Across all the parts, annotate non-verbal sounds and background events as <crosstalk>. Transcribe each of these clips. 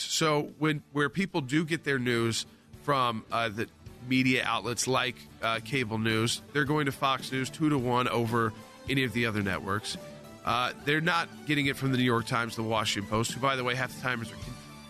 So when where people do get their news from uh, the media outlets like uh, cable news, they're going to Fox News two to one over any of the other networks. Uh, they're not getting it from the New York Times, the Washington Post, who, by the way, half the time are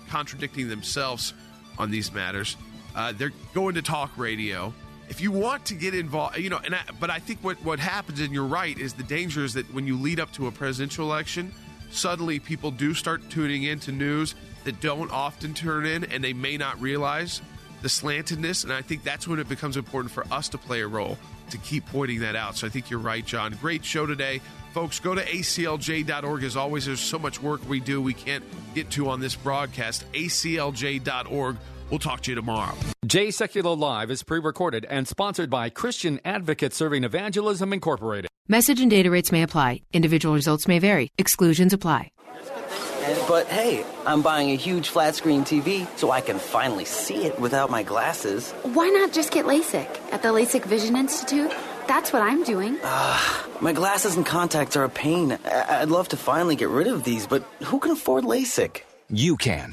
contradicting themselves on these matters. Uh, they're going to talk radio. If you want to get involved, you know, and I, but I think what what happens, and you're right, is the danger is that when you lead up to a presidential election, suddenly people do start tuning into news that don't often turn in, and they may not realize the slantedness. And I think that's when it becomes important for us to play a role to keep pointing that out. So I think you're right, John. Great show today. Folks, go to aclj.org. As always, there's so much work we do we can't get to on this broadcast. aclj.org. We'll talk to you tomorrow. Jay Sekulow Live is pre recorded and sponsored by Christian Advocate Serving Evangelism Incorporated. Message and data rates may apply. Individual results may vary. Exclusions apply. But hey, I'm buying a huge flat screen TV so I can finally see it without my glasses. Why not just get LASIK at the LASIK Vision Institute? That's what I'm doing. Uh, my glasses and contacts are a pain. I- I'd love to finally get rid of these, but who can afford LASIK? You can.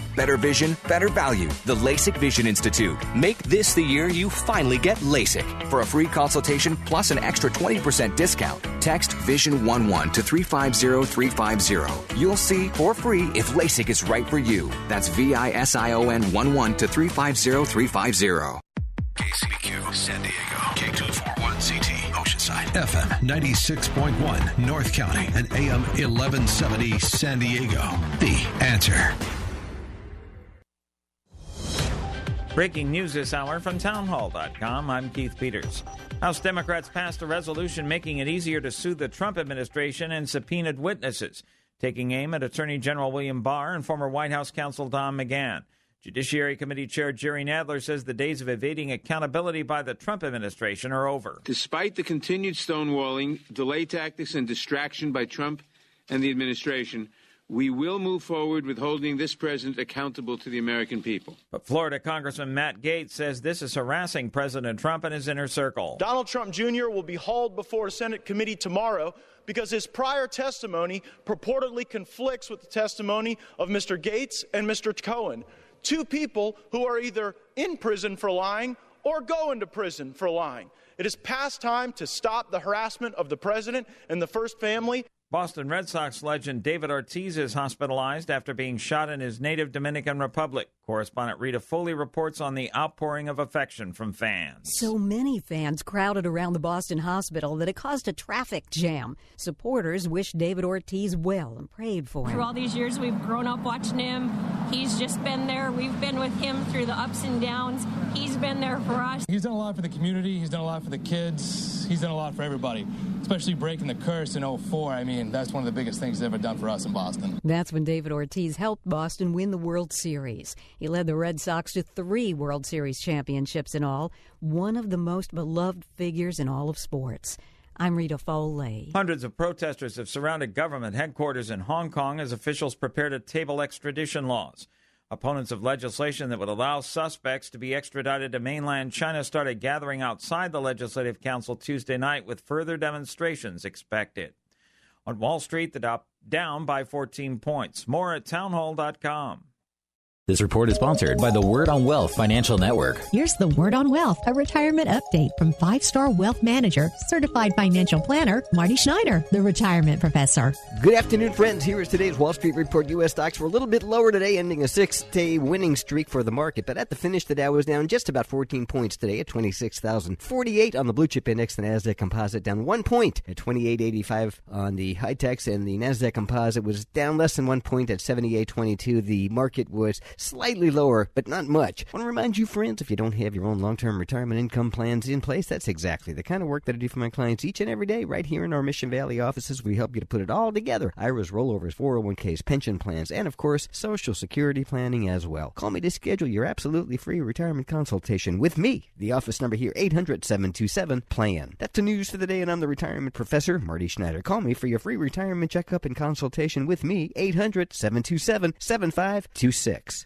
Better vision, better value. The LASIK Vision Institute. Make this the year you finally get LASIK. For a free consultation plus an extra 20% discount, text Vision11 to 350350. You'll see for free if LASIK is right for you. That's V I S I O N 11 to 350350. KCBQ, San Diego. K241CT, Oceanside. FM 96.1, North County. And AM 1170, San Diego. The answer. Breaking news this hour from townhall.com. I'm Keith Peters. House Democrats passed a resolution making it easier to sue the Trump administration and subpoenaed witnesses, taking aim at Attorney General William Barr and former White House counsel Don McGahn. Judiciary Committee Chair Jerry Nadler says the days of evading accountability by the Trump administration are over. Despite the continued stonewalling, delay tactics, and distraction by Trump and the administration, we will move forward with holding this president accountable to the American people. But Florida Congressman Matt Gaetz says this is harassing President Trump and his inner circle. Donald Trump Jr. will be hauled before a Senate committee tomorrow because his prior testimony purportedly conflicts with the testimony of Mr. Gates and Mr. Cohen, two people who are either in prison for lying or going to prison for lying. It is past time to stop the harassment of the president and the first family. Boston Red Sox legend David Ortiz is hospitalized after being shot in his native Dominican Republic. Correspondent Rita Foley reports on the outpouring of affection from fans. So many fans crowded around the Boston hospital that it caused a traffic jam. Supporters wished David Ortiz well and prayed for him. Through all these years, we've grown up watching him. He's just been there. We've been with him through the ups and downs. He's been there for us. He's done a lot for the community. He's done a lot for the kids. He's done a lot for everybody, especially breaking the curse in 04. I mean, that's one of the biggest things he's ever done for us in Boston. That's when David Ortiz helped Boston win the World Series. He led the Red Sox to three World Series championships in all, one of the most beloved figures in all of sports. I'm Rita Foley. Hundreds of protesters have surrounded government headquarters in Hong Kong as officials prepare to table extradition laws. Opponents of legislation that would allow suspects to be extradited to mainland China started gathering outside the Legislative Council Tuesday night with further demonstrations expected. On Wall Street, the Dow down by 14 points. More at townhall.com. This report is sponsored by the Word on Wealth Financial Network. Here's the Word on Wealth, a retirement update from five star wealth manager, certified financial planner, Marty Schneider, the retirement professor. Good afternoon, friends. Here is today's Wall Street Report. U.S. stocks were a little bit lower today, ending a six day winning streak for the market. But at the finish, the Dow was down just about 14 points today at 26,048 on the blue chip index. The NASDAQ composite down one point at 2885 on the high techs, and the NASDAQ composite was down less than one point at 7822. The market was slightly lower, but not much. I want to remind you, friends, if you don't have your own long term retirement income plans in place, that's exactly the kind of work that I do for my clients each and every day right here in our Mission Valley offices. We help you to put it all together IRAs, rollovers, 401ks, pension plans, and of course, Social Security planning as well. Call me to schedule your absolutely free retirement consultation with me. The office number here, 800 727 PLAN. That's the news for the day, and I'm the retirement professor, Marty Schneider. Call me for your free retirement checkup and consultation with me, 800 727 7526.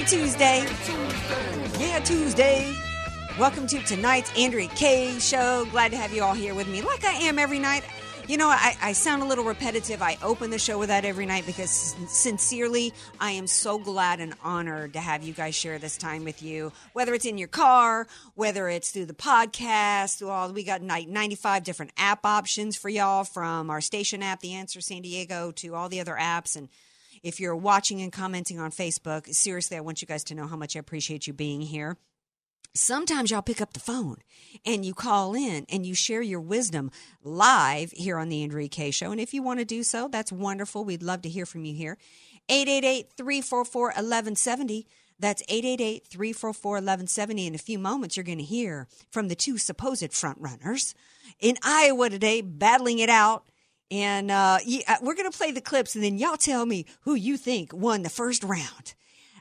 Happy Tuesday. Yeah, Tuesday. Welcome to tonight's Andrea Kaye show. Glad to have you all here with me, like I am every night. You know, I, I sound a little repetitive. I open the show with that every night because sincerely, I am so glad and honored to have you guys share this time with you. Whether it's in your car, whether it's through the podcast, through all we got like 95 different app options for y'all from our station app, The Answer San Diego, to all the other apps and if you're watching and commenting on Facebook, seriously, I want you guys to know how much I appreciate you being here. Sometimes y'all pick up the phone and you call in and you share your wisdom live here on the Andrea Kaye Show. And if you want to do so, that's wonderful. We'd love to hear from you here. 888 344 1170. That's 888 344 1170. In a few moments, you're going to hear from the two supposed front runners in Iowa today, battling it out and uh, yeah, we're going to play the clips, and then y'all tell me who you think won the first round.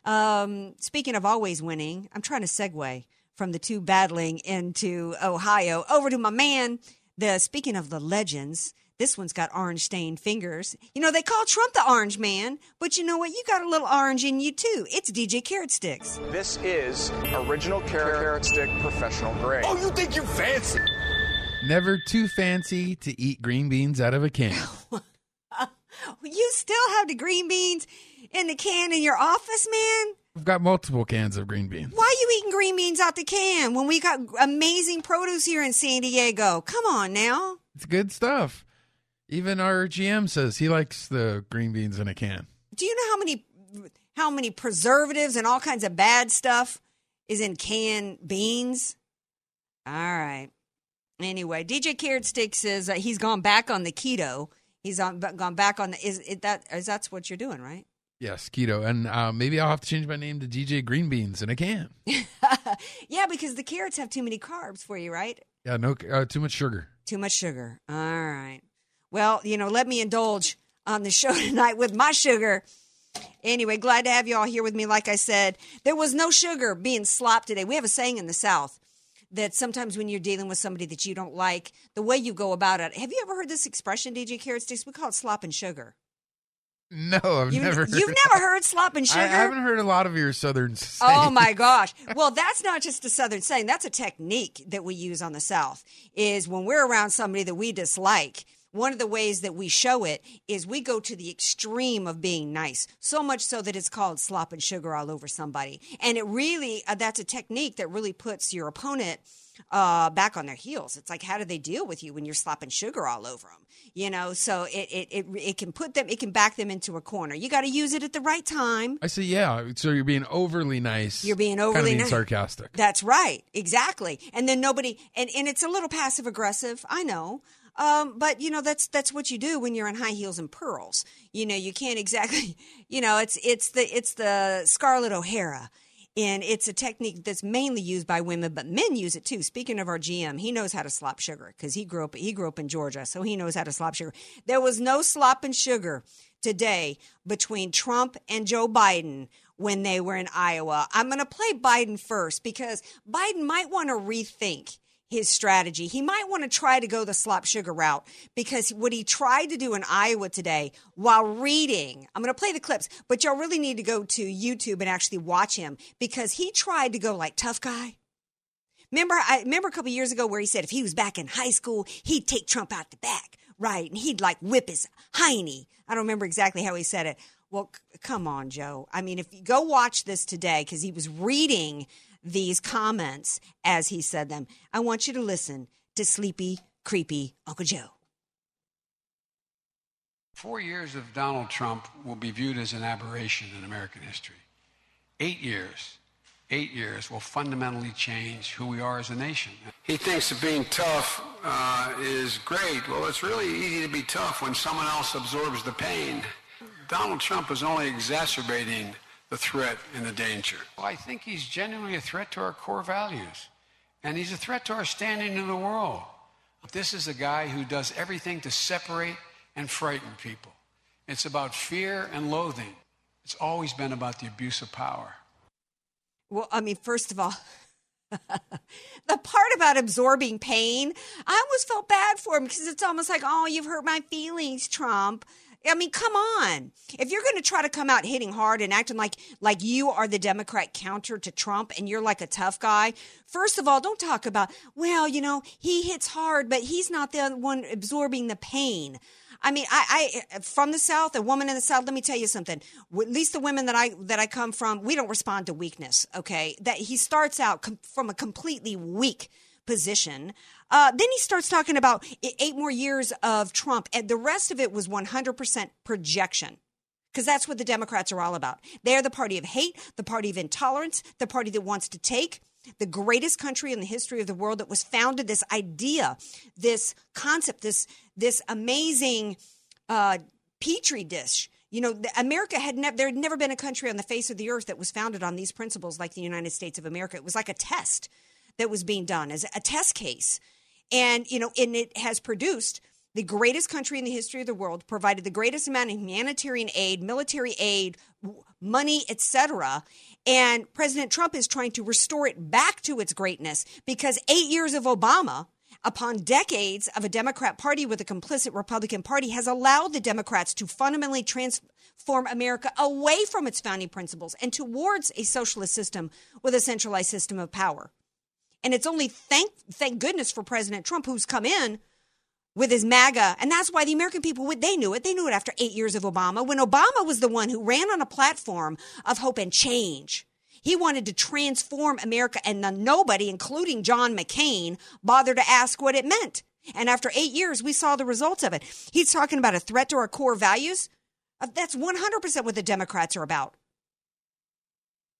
Um, speaking of always winning, I'm trying to segue from the two battling into Ohio over to my man. The speaking of the legends, this one's got orange stained fingers. You know they call Trump the Orange Man, but you know what? You got a little orange in you too. It's DJ Carrot Sticks. This is original carrot stick professional grade. Oh, you think you're fancy? Never too fancy to eat green beans out of a can. <laughs> you still have the green beans in the can in your office, man? I've got multiple cans of green beans. Why are you eating green beans out the can when we got amazing produce here in San Diego? Come on now. It's good stuff. Even our GM says he likes the green beans in a can. Do you know how many how many preservatives and all kinds of bad stuff is in canned beans? All right. Anyway, DJ Carrot Stick says uh, he's gone back on the keto. He's on gone back on the is it that is that's what you're doing, right? Yes, keto, and uh, maybe I'll have to change my name to DJ Green Beans and I can. <laughs> yeah, because the carrots have too many carbs for you, right? Yeah, no, uh, too much sugar. Too much sugar. All right. Well, you know, let me indulge on the show <laughs> tonight with my sugar. Anyway, glad to have you all here with me. Like I said, there was no sugar being slopped today. We have a saying in the South that sometimes when you're dealing with somebody that you don't like, the way you go about it. Have you ever heard this expression, DJ Carrot Sticks? We call it slop and sugar. No, I've you've, never. You've never heard slop and sugar. I haven't heard a lot of your southern. Sayings. Oh my <laughs> gosh! Well, that's not just a southern saying. That's a technique that we use on the South. Is when we're around somebody that we dislike. One of the ways that we show it is we go to the extreme of being nice, so much so that it's called slop and sugar all over somebody. And it really, uh, that's a technique that really puts your opponent uh, back on their heels. It's like, how do they deal with you when you're slopping sugar all over them? You know, so it, it, it, it can put them, it can back them into a corner. You got to use it at the right time. I say, yeah. So you're being overly nice. You're being overly kind of being nice. sarcastic. That's right. Exactly. And then nobody, and, and it's a little passive aggressive. I know. Um, but you know that's that's what you do when you're in high heels and pearls. You know you can't <laughs> exactly. You know it's it's the it's the Scarlett O'Hara And it's a technique that's mainly used by women, but men use it too. Speaking of our GM, he knows how to slop sugar because he grew up he grew up in Georgia, so he knows how to slop sugar. There was no slop and sugar today between Trump and Joe Biden when they were in Iowa. I'm going to play Biden first because Biden might want to rethink his strategy. He might want to try to go the slop sugar route because what he tried to do in Iowa today while reading, I'm going to play the clips, but y'all really need to go to YouTube and actually watch him because he tried to go like tough guy. Remember, I remember a couple years ago where he said if he was back in high school, he'd take Trump out the back, right? And he'd like whip his hiney. I don't remember exactly how he said it. Well, c- come on, Joe. I mean, if you go watch this today, because he was reading these comments as he said them, I want you to listen to sleepy, creepy Uncle Joe. Four years of Donald Trump will be viewed as an aberration in American history. Eight years, eight years will fundamentally change who we are as a nation. He thinks that being tough uh, is great. Well, it's really easy to be tough when someone else absorbs the pain. Donald Trump is only exacerbating the threat and the danger. Well, I think he's genuinely a threat to our core values, and he's a threat to our standing in the world. This is a guy who does everything to separate and frighten people. It's about fear and loathing. It's always been about the abuse of power. Well, I mean, first of all, <laughs> the part about absorbing pain, I almost felt bad for him because it's almost like, oh, you've hurt my feelings, Trump. I mean, come on. If you're going to try to come out hitting hard and acting like like you are the Democrat counter to Trump and you're like a tough guy, first of all, don't talk about, well, you know, he hits hard, but he's not the one absorbing the pain. I mean, I, I from the South, a woman in the South. Let me tell you something. At least the women that I that I come from, we don't respond to weakness. Okay, that he starts out com- from a completely weak position. Uh, then he starts talking about eight more years of Trump, and the rest of it was 100% projection. Because that's what the Democrats are all about. They're the party of hate, the party of intolerance, the party that wants to take the greatest country in the history of the world that was founded this idea, this concept, this this amazing uh, petri dish. You know, America had never there had never been a country on the face of the earth that was founded on these principles like the United States of America. It was like a test that was being done as a test case, and you know, and it has produced the greatest country in the history of the world, provided the greatest amount of humanitarian aid, military aid, money, etc. And President Trump is trying to restore it back to its greatness because eight years of Obama, upon decades of a Democrat Party with a complicit Republican Party, has allowed the Democrats to fundamentally transform America away from its founding principles and towards a socialist system with a centralized system of power. And it's only thank thank goodness for President Trump who's come in with his MAGA. And that's why the American people, they knew it. They knew it after eight years of Obama, when Obama was the one who ran on a platform of hope and change. He wanted to transform America, and nobody, including John McCain, bothered to ask what it meant. And after eight years, we saw the results of it. He's talking about a threat to our core values. Uh, That's 100% what the Democrats are about.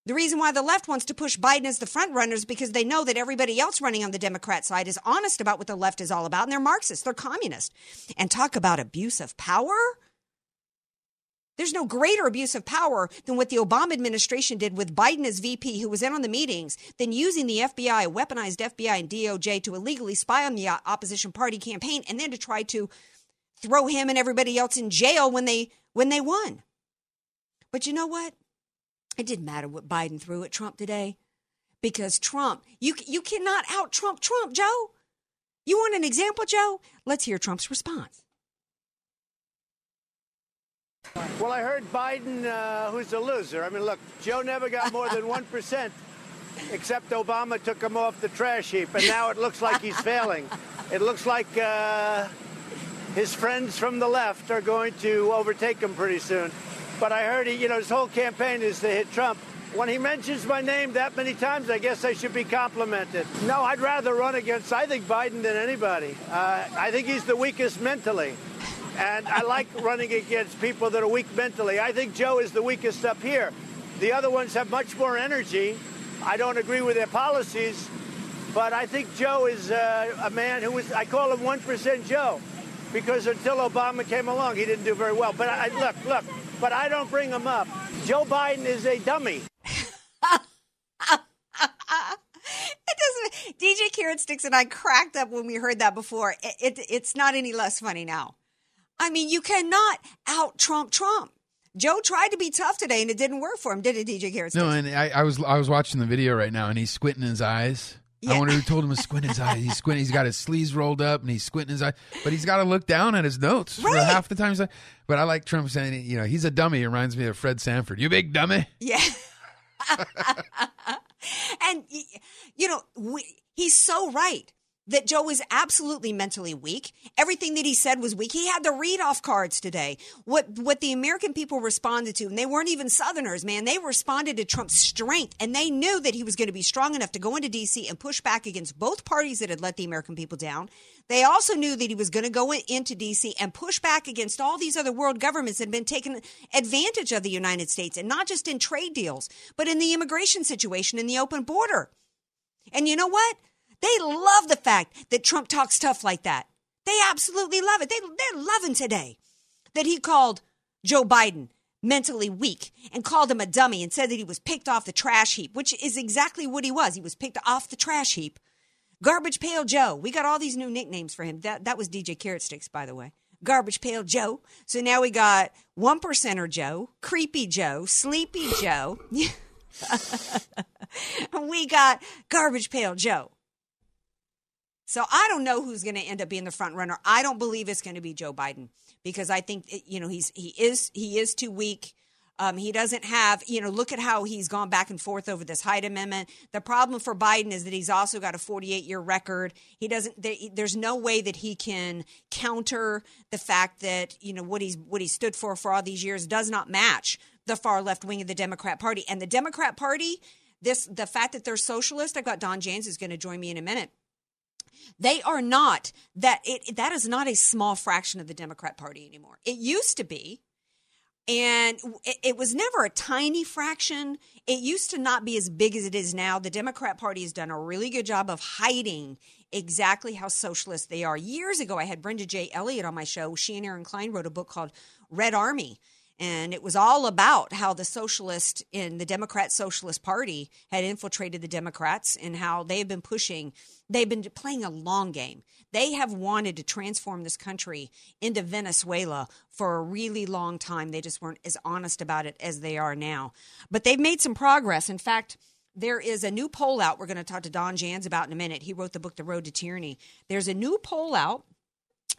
The reason why the left wants to push Biden as the front runner is because they know that everybody else running on the Democrat side is honest about what the left is all about, and they're Marxists, they're communist. And talk about abuse of power. There's no greater abuse of power than what the Obama administration did with Biden as VP, who was in on the meetings, than using the FBI, weaponized FBI and DOJ to illegally spy on the opposition party campaign, and then to try to throw him and everybody else in jail when they when they won. But you know what? It didn't matter what Biden threw at Trump today because Trump, you, you cannot out Trump Trump, Joe. You want an example, Joe? Let's hear Trump's response. Well, I heard Biden, uh, who's a loser. I mean, look, Joe never got more than <laughs> 1%, except Obama took him off the trash heap, and now it looks like he's <laughs> failing. It looks like uh, his friends from the left are going to overtake him pretty soon. But I heard he, you know, his whole campaign is to hit Trump. When he mentions my name that many times, I guess I should be complimented. No, I'd rather run against, I think, Biden than anybody. Uh, I think he's the weakest mentally. And I like running against people that are weak mentally. I think Joe is the weakest up here. The other ones have much more energy. I don't agree with their policies, but I think Joe is uh, a man who is, I call him 1% Joe, because until Obama came along, he didn't do very well. But I, look, look, but I don't bring him up. Joe Biden is a dummy. it doesn't. DJ Carrot Sticks and I cracked up when we heard that before. It, it, it's not any less funny now. I mean, you cannot out Trump Trump. Joe tried to be tough today, and it didn't work for him, did it, DJ Carrot Sticks? No, and I, I was I was watching the video right now, and he's squinting his eyes. Yeah. I wonder who told him to squint his eyes. He's squinting. He's got his sleeves rolled up, and he's squinting his eyes. But he's got to look down at his notes for half the time. He's like, but I like Trump saying, you know, he's a dummy. It reminds me of Fred Sanford. You big dummy. Yeah. <laughs> and you know, we, he's so right that Joe was absolutely mentally weak. Everything that he said was weak. He had the read off cards today. What what the American people responded to, and they weren't even Southerners, man. They responded to Trump's strength, and they knew that he was going to be strong enough to go into D.C. and push back against both parties that had let the American people down. They also knew that he was going to go in- into D.C. and push back against all these other world governments that had been taking advantage of the United States, and not just in trade deals, but in the immigration situation in the open border. And you know what? They love the fact that Trump talks tough like that. They absolutely love it. They, they're loving today that he called Joe Biden mentally weak and called him a dummy and said that he was picked off the trash heap, which is exactly what he was. He was picked off the trash heap. Garbage Pail Joe. We got all these new nicknames for him. That, that was DJ Carrot Sticks, by the way. Garbage Pail Joe. So now we got One Percenter Joe, Creepy Joe, Sleepy Joe. <laughs> we got Garbage Pail Joe. So I don't know who's going to end up being the front runner. I don't believe it's going to be Joe Biden because I think you know he's he is he is too weak. Um, he doesn't have you know look at how he's gone back and forth over this Hyde Amendment. The problem for Biden is that he's also got a 48 year record. He doesn't. There, there's no way that he can counter the fact that you know what he's what he stood for for all these years does not match the far left wing of the Democrat Party and the Democrat Party. This the fact that they're socialist. I've got Don Jans is going to join me in a minute they are not that it that is not a small fraction of the democrat party anymore. It used to be and it, was never a tiny fraction. It used to not be as big as it is now. The democrat party has done a really good job of hiding exactly how socialist they are. Years ago i had brenda j. Elliott on my show. She and aaron klein wrote a book called red army and it was all about how the socialist in the Democrat Socialist Party had infiltrated the Democrats and how they've been pushing, they've been playing a long game. They have wanted to transform this country into Venezuela for a really long time. They just weren't as honest about it as they are now. But they've made some progress. In fact, there is a new poll out we're going to talk to Don Jans about in a minute. He wrote the book, The Road to Tyranny. There's a new poll out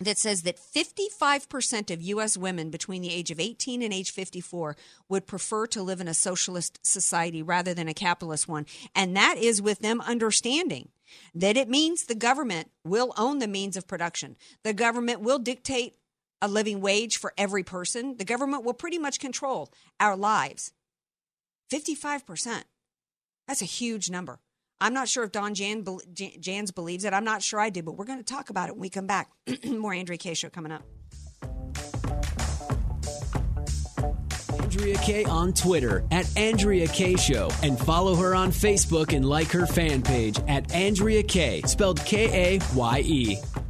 that says that 55% of U.S. women between the age of 18 and age 54 would prefer to live in a socialist society rather than a capitalist one. And that is with them understanding that it means the government will own the means of production. The government will dictate a living wage for every person. The government will pretty much control our lives. 55%. That's a huge number. I'm not sure if Don Jan, Jans believes it. I'm not sure I do, but we're going to talk about it when we come back. <clears throat> More Andrea Kaye. Show coming up. Andrea Kaye on Twitter at Andrea Kaye Show and follow her on Facebook and like her fan page at Andrea Kaye, spelled K A Y E.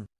HatleyLawGroup.com.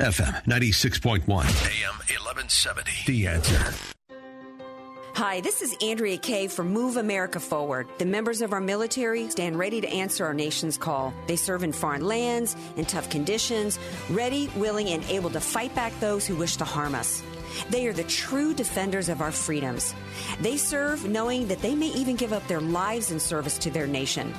FM 96.1, AM 1170. The answer. Hi, this is Andrea Kaye from Move America Forward. The members of our military stand ready to answer our nation's call. They serve in foreign lands, in tough conditions, ready, willing, and able to fight back those who wish to harm us. They are the true defenders of our freedoms. They serve knowing that they may even give up their lives in service to their nation.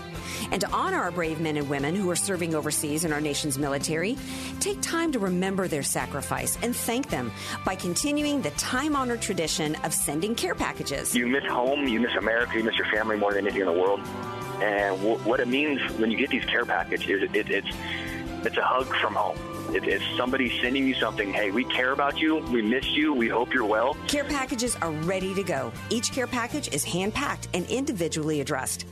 And to honor our brave men and women who are serving overseas in our nation's military, take time to remember their sacrifice and thank them by continuing the time honored tradition of sending care packages. You miss home, you miss America, you miss your family more than anything in the world. And w- what it means when you get these care packages, it, it, it's it's a hug from home. It, it's somebody sending you something. Hey, we care about you. We miss you. We hope you're well. Care packages are ready to go. Each care package is hand packed and individually addressed.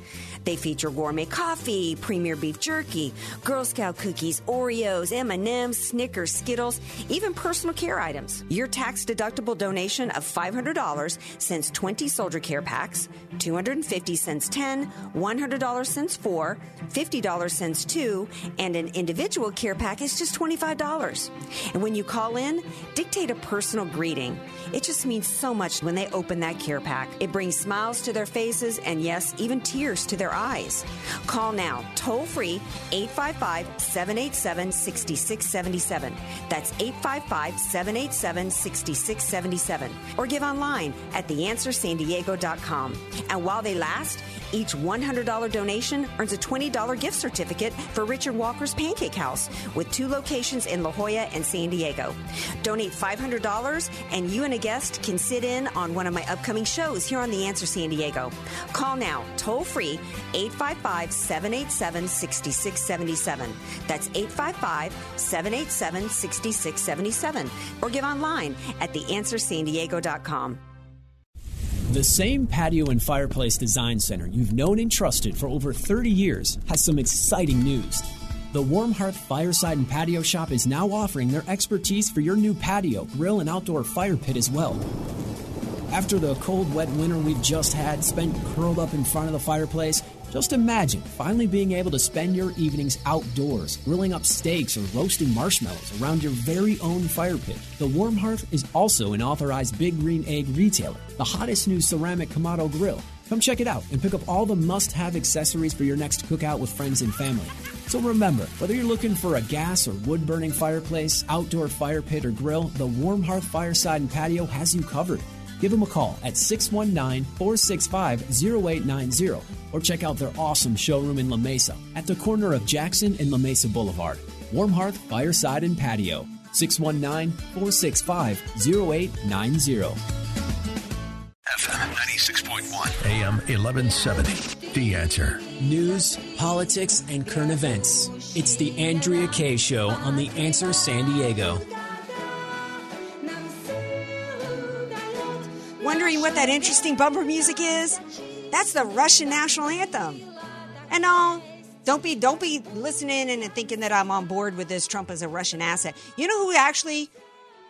They feature gourmet coffee, premier beef jerky, Girl Scout cookies, Oreos, M&Ms, Snickers, Skittles, even personal care items. Your tax-deductible donation of $500 sends 20 soldier care packs, 250 cents 10, $100 cents 4, $50 cents 2, and an individual care pack is just $25. And when you call in, dictate a personal greeting. It just means so much when they open that care pack. It brings smiles to their faces and yes, even tears to their eyes. Call now, toll free 855 787 6677. That's 855 787 6677. Or give online at theanswersandiego.com. And while they last, each $100 donation earns a $20 gift certificate for Richard Walker's Pancake House with two locations in La Jolla and San Diego. Donate $500 and you and a guest can sit in on one of my upcoming shows here on The Answer San Diego. Call now, toll free 855 787 6677. That's 855 787 6677. Or give online at theanswersandiego.com. The same patio and fireplace design center you've known and trusted for over 30 years has some exciting news. The Warm Hearth Fireside and Patio Shop is now offering their expertise for your new patio, grill, and outdoor fire pit as well. After the cold, wet winter we've just had, spent curled up in front of the fireplace, just imagine finally being able to spend your evenings outdoors, grilling up steaks or roasting marshmallows around your very own fire pit. The Warm Hearth is also an authorized Big Green Egg retailer, the hottest new ceramic Kamado grill. Come check it out and pick up all the must have accessories for your next cookout with friends and family. So remember, whether you're looking for a gas or wood burning fireplace, outdoor fire pit, or grill, the Warm Hearth Fireside and Patio has you covered. Give them a call at 619 465 0890 or check out their awesome showroom in La Mesa at the corner of Jackson and La Mesa Boulevard. Warm Hearth Fireside and Patio 619 465 0890. FM 96.1, AM 1170. The answer. News, politics, and current events. It's the Andrea Kaye Show on The Answer San Diego. Wondering what that interesting bumper music is? That's the Russian national anthem. And no, don't be don't be listening and thinking that I'm on board with this Trump as a Russian asset. You know who actually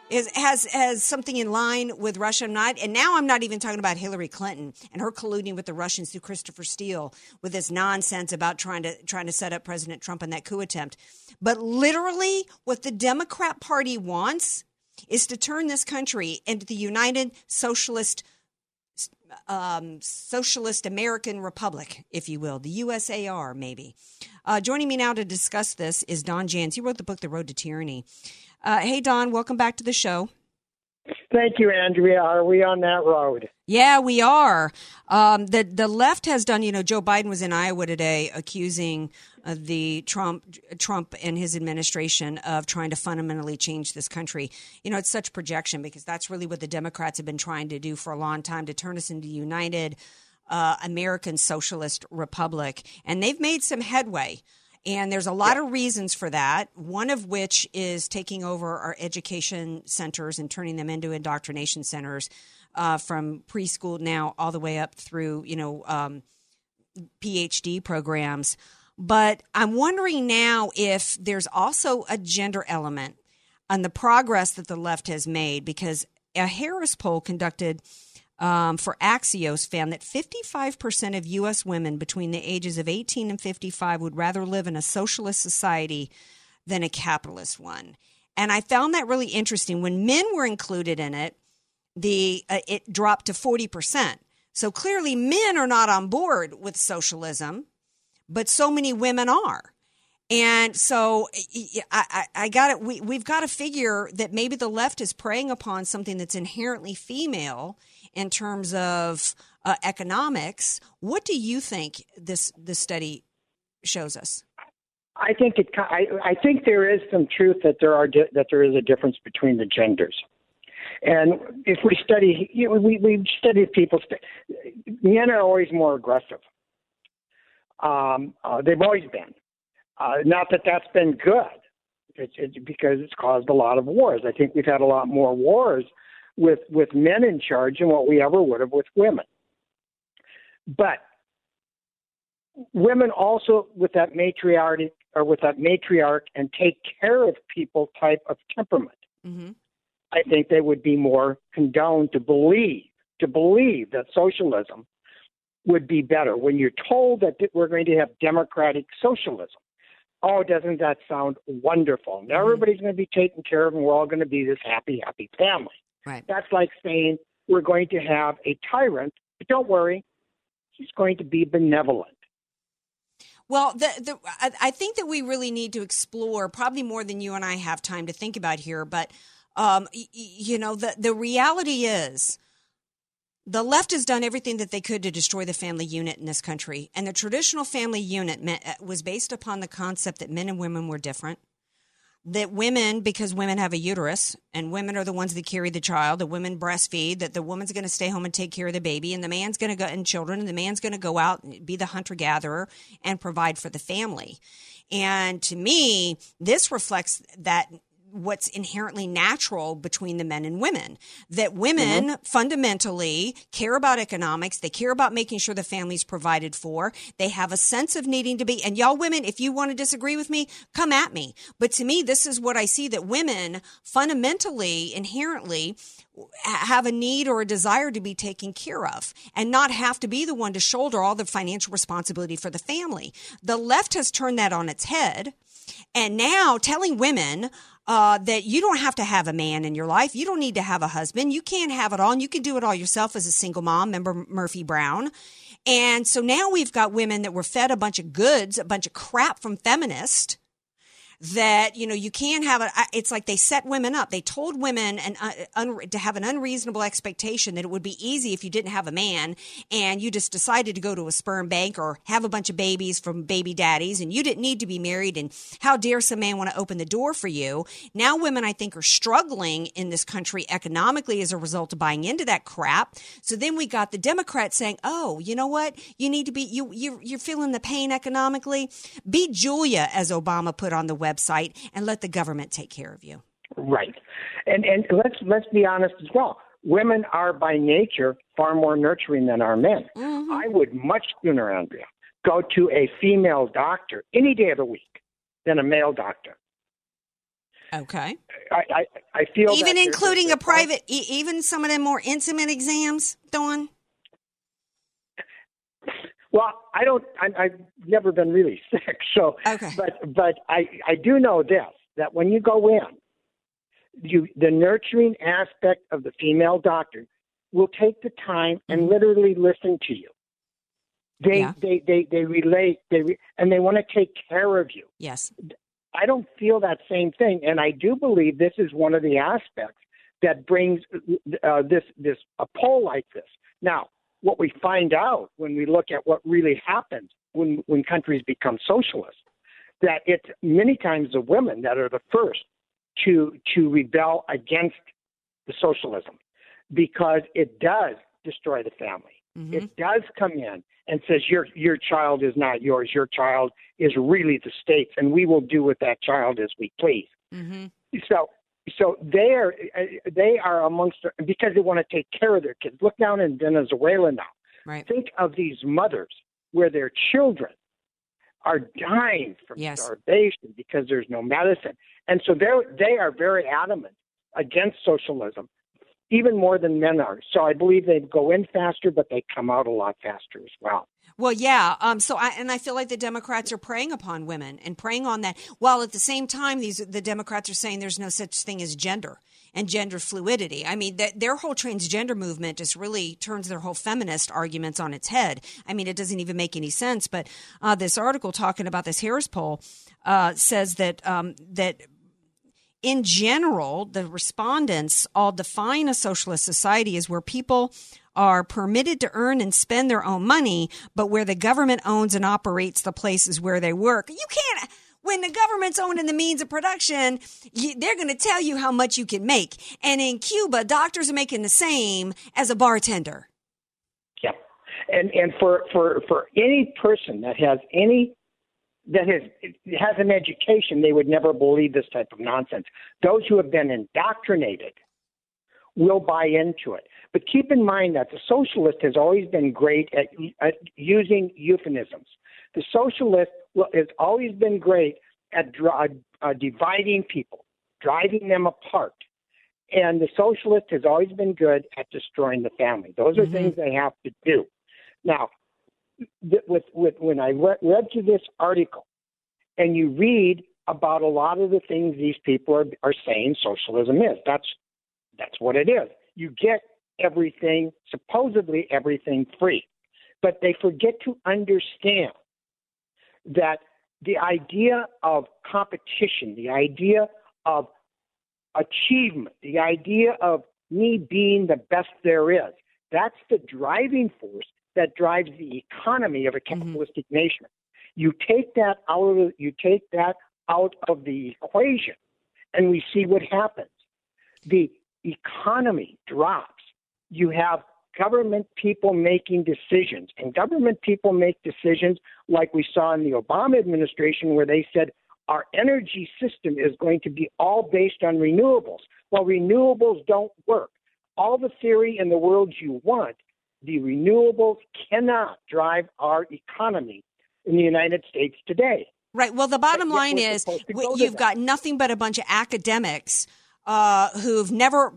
is has has something in line with Russia. I'm not, and now I'm not even talking about Hillary Clinton and her colluding with the Russians through Christopher Steele with this nonsense about trying to trying to set up President Trump in that coup attempt. But literally, what the Democrat Party wants is to turn this country into the United Socialist um, Socialist American Republic, if you will, the USAR, maybe. Uh, joining me now to discuss this is Don Jans. He wrote the book, The Road to Tyranny. Uh, hey, Don, welcome back to the show. Thank you, Andrea. Are we on that road? Yeah, we are. Um, the the left has done. You know, Joe Biden was in Iowa today, accusing the Trump Trump and his administration of trying to fundamentally change this country. You know, it's such projection because that's really what the Democrats have been trying to do for a long time to turn us into united uh, American socialist republic, and they've made some headway. And there's a lot of reasons for that. One of which is taking over our education centers and turning them into indoctrination centers uh, from preschool now all the way up through, you know, um, PhD programs. But I'm wondering now if there's also a gender element on the progress that the left has made because a Harris poll conducted um, for Axios found that 55% of U.S. women between the ages of 18 and 55 would rather live in a socialist society than a capitalist one. And I found that really interesting. When men were included in it, the uh, it dropped to 40%. So clearly men are not on board with socialism, but so many women are. And so I, I, I got it. We, we've got to figure that maybe the left is preying upon something that's inherently female in terms of uh, economics. What do you think this this study shows us? I think it. I, I think there is some truth that there are di- that there is a difference between the genders. And if we study, you know, we we studied people. Men are always more aggressive. Um, uh, they've always been. Uh, not that that's been good, it's, it's because it's caused a lot of wars. I think we've had a lot more wars with with men in charge than what we ever would have with women. But women also with that matriarch or with that matriarch and take care of people type of temperament. Mm-hmm. I think they would be more condoned to believe to believe that socialism would be better. When you're told that we're going to have democratic socialism, oh, doesn't that sound wonderful? Now mm-hmm. everybody's going to be taken care of, and we're all going to be this happy, happy family. Right. That's like saying we're going to have a tyrant, but don't worry, he's going to be benevolent. Well, the, the, I think that we really need to explore probably more than you and I have time to think about here. But um, you know, the the reality is the left has done everything that they could to destroy the family unit in this country. And the traditional family unit uh, was based upon the concept that men and women were different. That women, because women have a uterus and women are the ones that carry the child, the women breastfeed, that the woman's going to stay home and take care of the baby, and the man's going to go, and children, and the man's going to go out and be the hunter gatherer and provide for the family. And to me, this reflects that what's inherently natural between the men and women. That women mm-hmm. fundamentally care about economics, they care about making sure the family's provided for, they have a sense of needing to be, and y'all women, if you want to disagree with me, come at me. But to me, this is what I see that women fundamentally, inherently, have a need or a desire to be taken care of and not have to be the one to shoulder all the financial responsibility for the family. The left has turned that on its head. And now telling women, uh, that you don't have to have a man in your life. You don't need to have a husband. You can't have it all. And you can do it all yourself as a single mom. Remember Murphy Brown? And so now we've got women that were fed a bunch of goods, a bunch of crap from feminists that you know you can't have it it's like they set women up. They told women an, uh, to have an unreasonable expectation that it would be easy if you didn't have a man and you just decided to go to a sperm bank or have a bunch of babies from baby daddies and you didn't need to be married and how dare some man want to open the door for you. Now women i think are struggling in this country economically as a result of buying into that crap. So then we got the democrats saying oh you know what? You need to be you you're, you're feeling the pain economically? Be julia as obama put on the website and let the government take care of you. Right. And and let's let's be honest as well. Women are by nature far more nurturing than our men. Mm-hmm. I would much sooner, Andrea, go to a female doctor any day of the week than a male doctor. Okay. I I, I feel even including a, private, even some of them more intimate exams, Don. Well, I don't. I, I've never been really <laughs> sick, so. Okay. But but I I do know this that when you go in, you the nurturing aspect of the female doctor will take the time and mm-hmm. literally listen to you. They yeah. they they they relate they re, and they want to take care of you. Yes. I don't feel that same thing, and I do believe this is one of the aspects that brings uh, this this a poll like this. Now, what we find out when we look at what really happens when, when countries become socialist, that it's many times the women that are the first to to rebel against the socialism because it does destroy the family. Mm-hmm. It does come in and says your your child is not yours. Your child is really the state's, and we will do with that child as we please. Mm-hmm. So so they are uh, they are amongst because they want to take care of their kids. Look down in Venezuela now. Right. Think of these mothers where their children are dying from yes. starvation because there's no medicine, and so they they are very adamant against socialism, even more than men are. So I believe they go in faster, but they come out a lot faster as well. Well, yeah. Um, so I and I feel like the Democrats are preying upon women and preying on that, while at the same time, these the Democrats are saying there's no such thing as gender and gender fluidity. I mean, that their whole transgender movement just really turns their whole feminist arguments on its head. I mean, it doesn't even make any sense. But uh, this article talking about this Harris poll uh, says that um, that in general, the respondents all define a socialist society as where people are permitted to earn and spend their own money, but where the government owns and operates the places where they work. You can't when the government's owning the means of production, they're going to tell you how much you can make. And in Cuba, doctors are making the same as a bartender. Yeah, and and for for for any person that has any that has has an education, they would never believe this type of nonsense. Those who have been indoctrinated will buy into it. But keep in mind that the socialist has always been great at, at using euphemisms. The socialist has always been great at uh, dividing people, driving them apart. And the socialist has always been good at destroying the family. Those are mm-hmm. things they have to do. Now, with, with, when I read, read through this article and you read about a lot of the things these people are, are saying socialism is, that's, that's what it is. You get everything, supposedly everything free. But they forget to understand that the idea of competition, the idea of achievement, the idea of me being the best there is, that's the driving force that drives the economy of a mm-hmm. capitalistic mm-hmm. nation. You take that out of you take that out of the equation, and we see what happens. The economy drops. You have government people making decisions. And government people make decisions like we saw in the Obama administration, where they said our energy system is going to be all based on renewables. Well, renewables don't work. All the theory in the world you want, the renewables cannot drive our economy in the United States today. Right. Well, the bottom line is you've got nothing but a bunch of academics uh, who've never,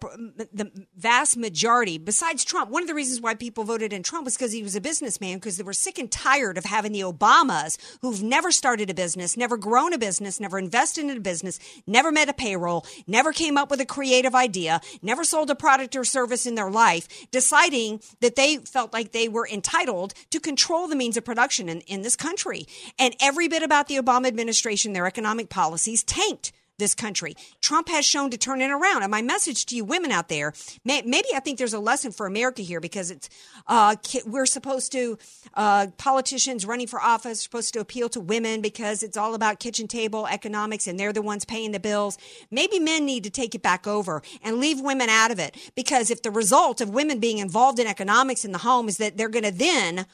the vast majority, besides Trump, one of the reasons why people voted in Trump was because he was a businessman, because they were sick and tired of having the Obamas who've never started a business, never grown a business, never invested in a business, never met a payroll, never came up with a creative idea, never sold a product or service in their life, deciding that they felt like they were entitled to control the means of production in, in this country. And every bit about the Obama administration, their economic policies tanked this country. Trump has shown to turn it around. And my message to you women out there, maybe I think there's a lesson for America here because it's uh, we're supposed to uh, politicians running for office supposed to appeal to women because it's all about kitchen table economics and they're the ones paying the bills. Maybe men need to take it back over and leave women out of it because if the result of women being involved in economics in the home is that they're going to then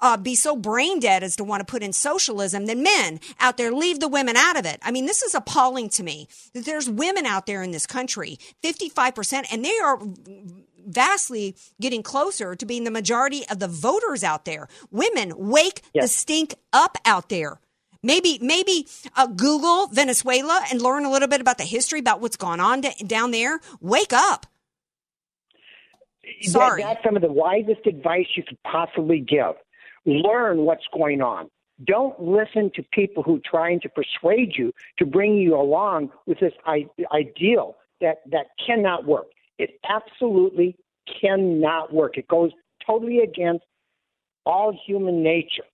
uh, be so brain dead as to want to put in socialism, then men out there leave the women out of it. I mean, this is appalling to me that there's women out there in this country, 55%, and they are vastly getting closer to being the majority of the voters out there. Women, wake yes. the stink up out there. Maybe, maybe uh, Google Venezuela and learn a little bit about the history about what's gone on d- down there. Wake up. Sorry. That, that's some of the wisest advice you could possibly give. Learn what's going on. Don't listen to people who are trying to persuade you to bring you along with this ideal that, that cannot work. It absolutely cannot work. It goes totally against all human nature.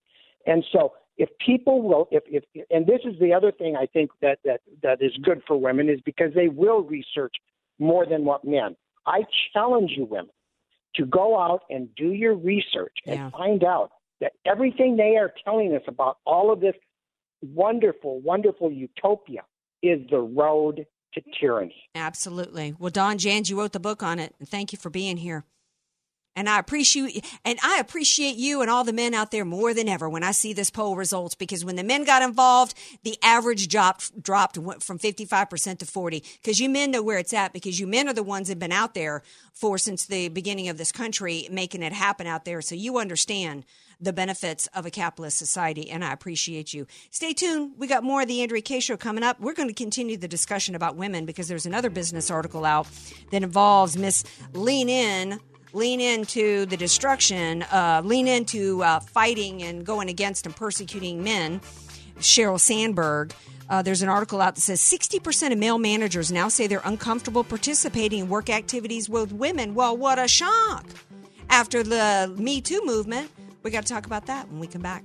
And so if people will if, if and this is the other thing I think that, that, that is good for women is because they will research more than what men. I challenge you women to go out and do your research and yeah. find out that everything they are telling us about all of this wonderful, wonderful utopia is the road to tyranny. Absolutely. Well, Don Jans, you wrote the book on it, and thank you for being here. And I appreciate and I appreciate you and all the men out there more than ever when I see this poll results because when the men got involved, the average dropped dropped from 55% to 40 because you men know where it's at because you men are the ones that have been out there for since the beginning of this country making it happen out there so you understand the benefits of a capitalist society, and I appreciate you. Stay tuned. We got more of the Andrea Kaye Show coming up. We're going to continue the discussion about women because there's another business article out that involves Miss Lean In lean into the destruction, uh, lean into uh, fighting and going against and persecuting men. Sheryl Sandberg. Uh, there's an article out that says 60% of male managers now say they're uncomfortable participating in work activities with women. Well, what a shock. After the Me Too movement, we got to talk about that when we come back.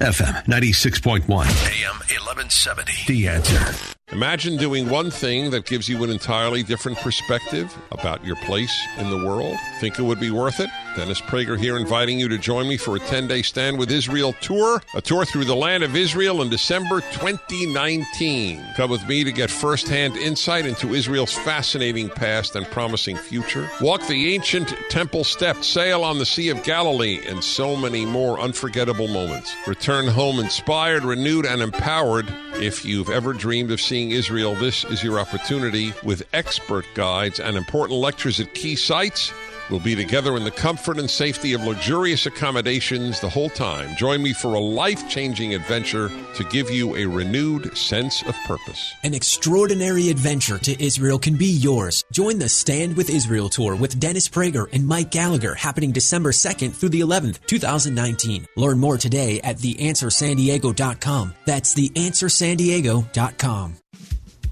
FM 96.1, AM 1170. The answer. Imagine doing one thing that gives you an entirely different perspective about your place in the world. Think it would be worth it? Dennis Prager here inviting you to join me for a 10 day Stand with Israel tour, a tour through the land of Israel in December 2019. Come with me to get firsthand insight into Israel's fascinating past and promising future. Walk the ancient temple steps, sail on the Sea of Galilee, and so many more unforgettable moments. Return home inspired, renewed, and empowered. If you've ever dreamed of seeing Israel, this is your opportunity with expert guides and important lectures at key sites. We'll be together in the comfort and safety of luxurious accommodations the whole time. Join me for a life changing adventure to give you a renewed sense of purpose. An extraordinary adventure to Israel can be yours. Join the Stand with Israel tour with Dennis Prager and Mike Gallagher happening December 2nd through the 11th, 2019. Learn more today at theanswersandiego.com. That's theanswersandiego.com.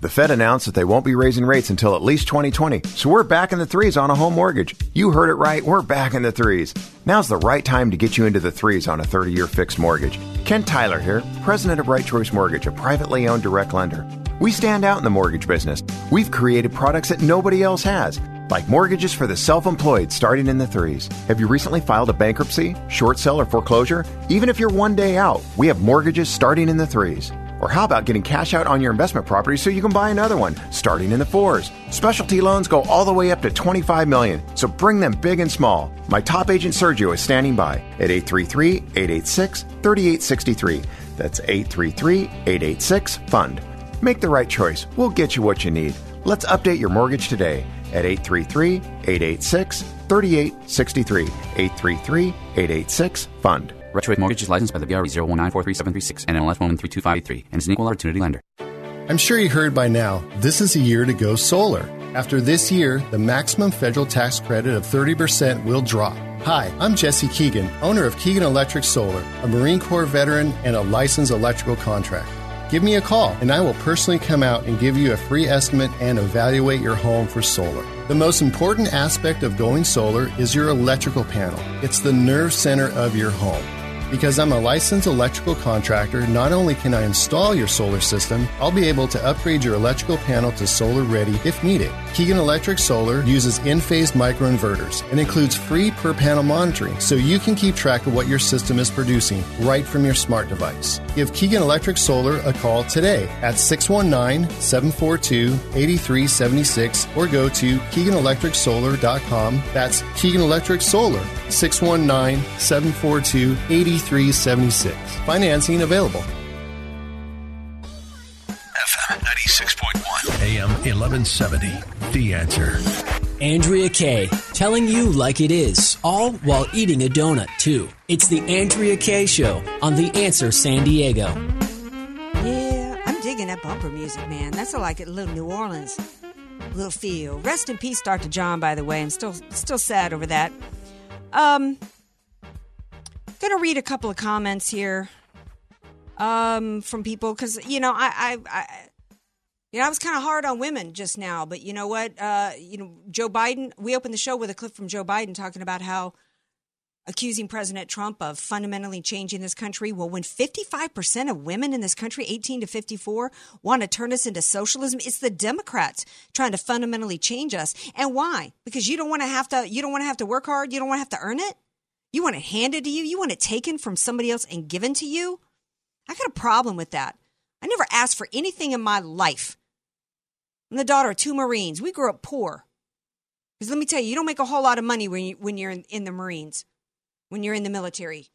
The Fed announced that they won't be raising rates until at least 2020, so we're back in the threes on a home mortgage. You heard it right, we're back in the threes. Now's the right time to get you into the threes on a 30 year fixed mortgage. Ken Tyler here, president of Right Choice Mortgage, a privately owned direct lender. We stand out in the mortgage business. We've created products that nobody else has, like mortgages for the self employed starting in the threes. Have you recently filed a bankruptcy, short sale, or foreclosure? Even if you're one day out, we have mortgages starting in the threes. Or how about getting cash out on your investment property so you can buy another one, starting in the fours? Specialty loans go all the way up to 25 million, so bring them big and small. My top agent Sergio is standing by at 833-886-3863. That's 833-886-FUND. Make the right choice. We'll get you what you need. Let's update your mortgage today at 833-886-3863. 833-886-FUND. Right Choice Mortgage is licensed by the BRE 0194336 and NLS 13253 and is an equal opportunity lender. I'm sure you heard by now, this is a year to go solar. After this year, the maximum federal tax credit of 30% will drop. Hi, I'm Jesse Keegan, owner of Keegan Electric Solar, a Marine Corps veteran and a licensed electrical contractor. Give me a call and I will personally come out and give you a free estimate and evaluate your home for solar. The most important aspect of going solar is your electrical panel. It's the nerve center of your home. Because I'm a licensed electrical contractor, not only can I install your solar system, I'll be able to upgrade your electrical panel to solar ready if needed. Keegan Electric Solar uses Enphase microinverters and includes free per panel monitoring so you can keep track of what your system is producing right from your smart device. Give Keegan Electric Solar a call today at 619 742 8376 or go to KeeganElectricSolar.com. That's Keegan Electric Solar, 619 742 8376. Financing available. FM 96.1, AM 1170. The answer. Andrea Kaye, telling you like it is, all while eating a donut, too. It's the Andrea Kaye Show on The Answer San Diego. Yeah, I'm digging that bumper music, man. That's like a little New Orleans little feel. Rest in peace, Dr. John, by the way. I'm still still sad over that. Um Going to read a couple of comments here um, from people because you know I, I, I you know I was kind of hard on women just now, but you know what? Uh, you know Joe Biden. We opened the show with a clip from Joe Biden talking about how accusing President Trump of fundamentally changing this country. Well, when 55% of women in this country, 18 to 54, want to turn us into socialism, it's the Democrats trying to fundamentally change us. And why? Because you don't want to have to you don't want to have to work hard, you don't want to have to earn it. You want it handed to you, you want it taken from somebody else and given to you. I got a problem with that. I never asked for anything in my life. I'm the daughter of two Marines. We grew up poor. Because let me tell you, you don't make a whole lot of money when, you, when you're in, in the Marines, when you're in the military.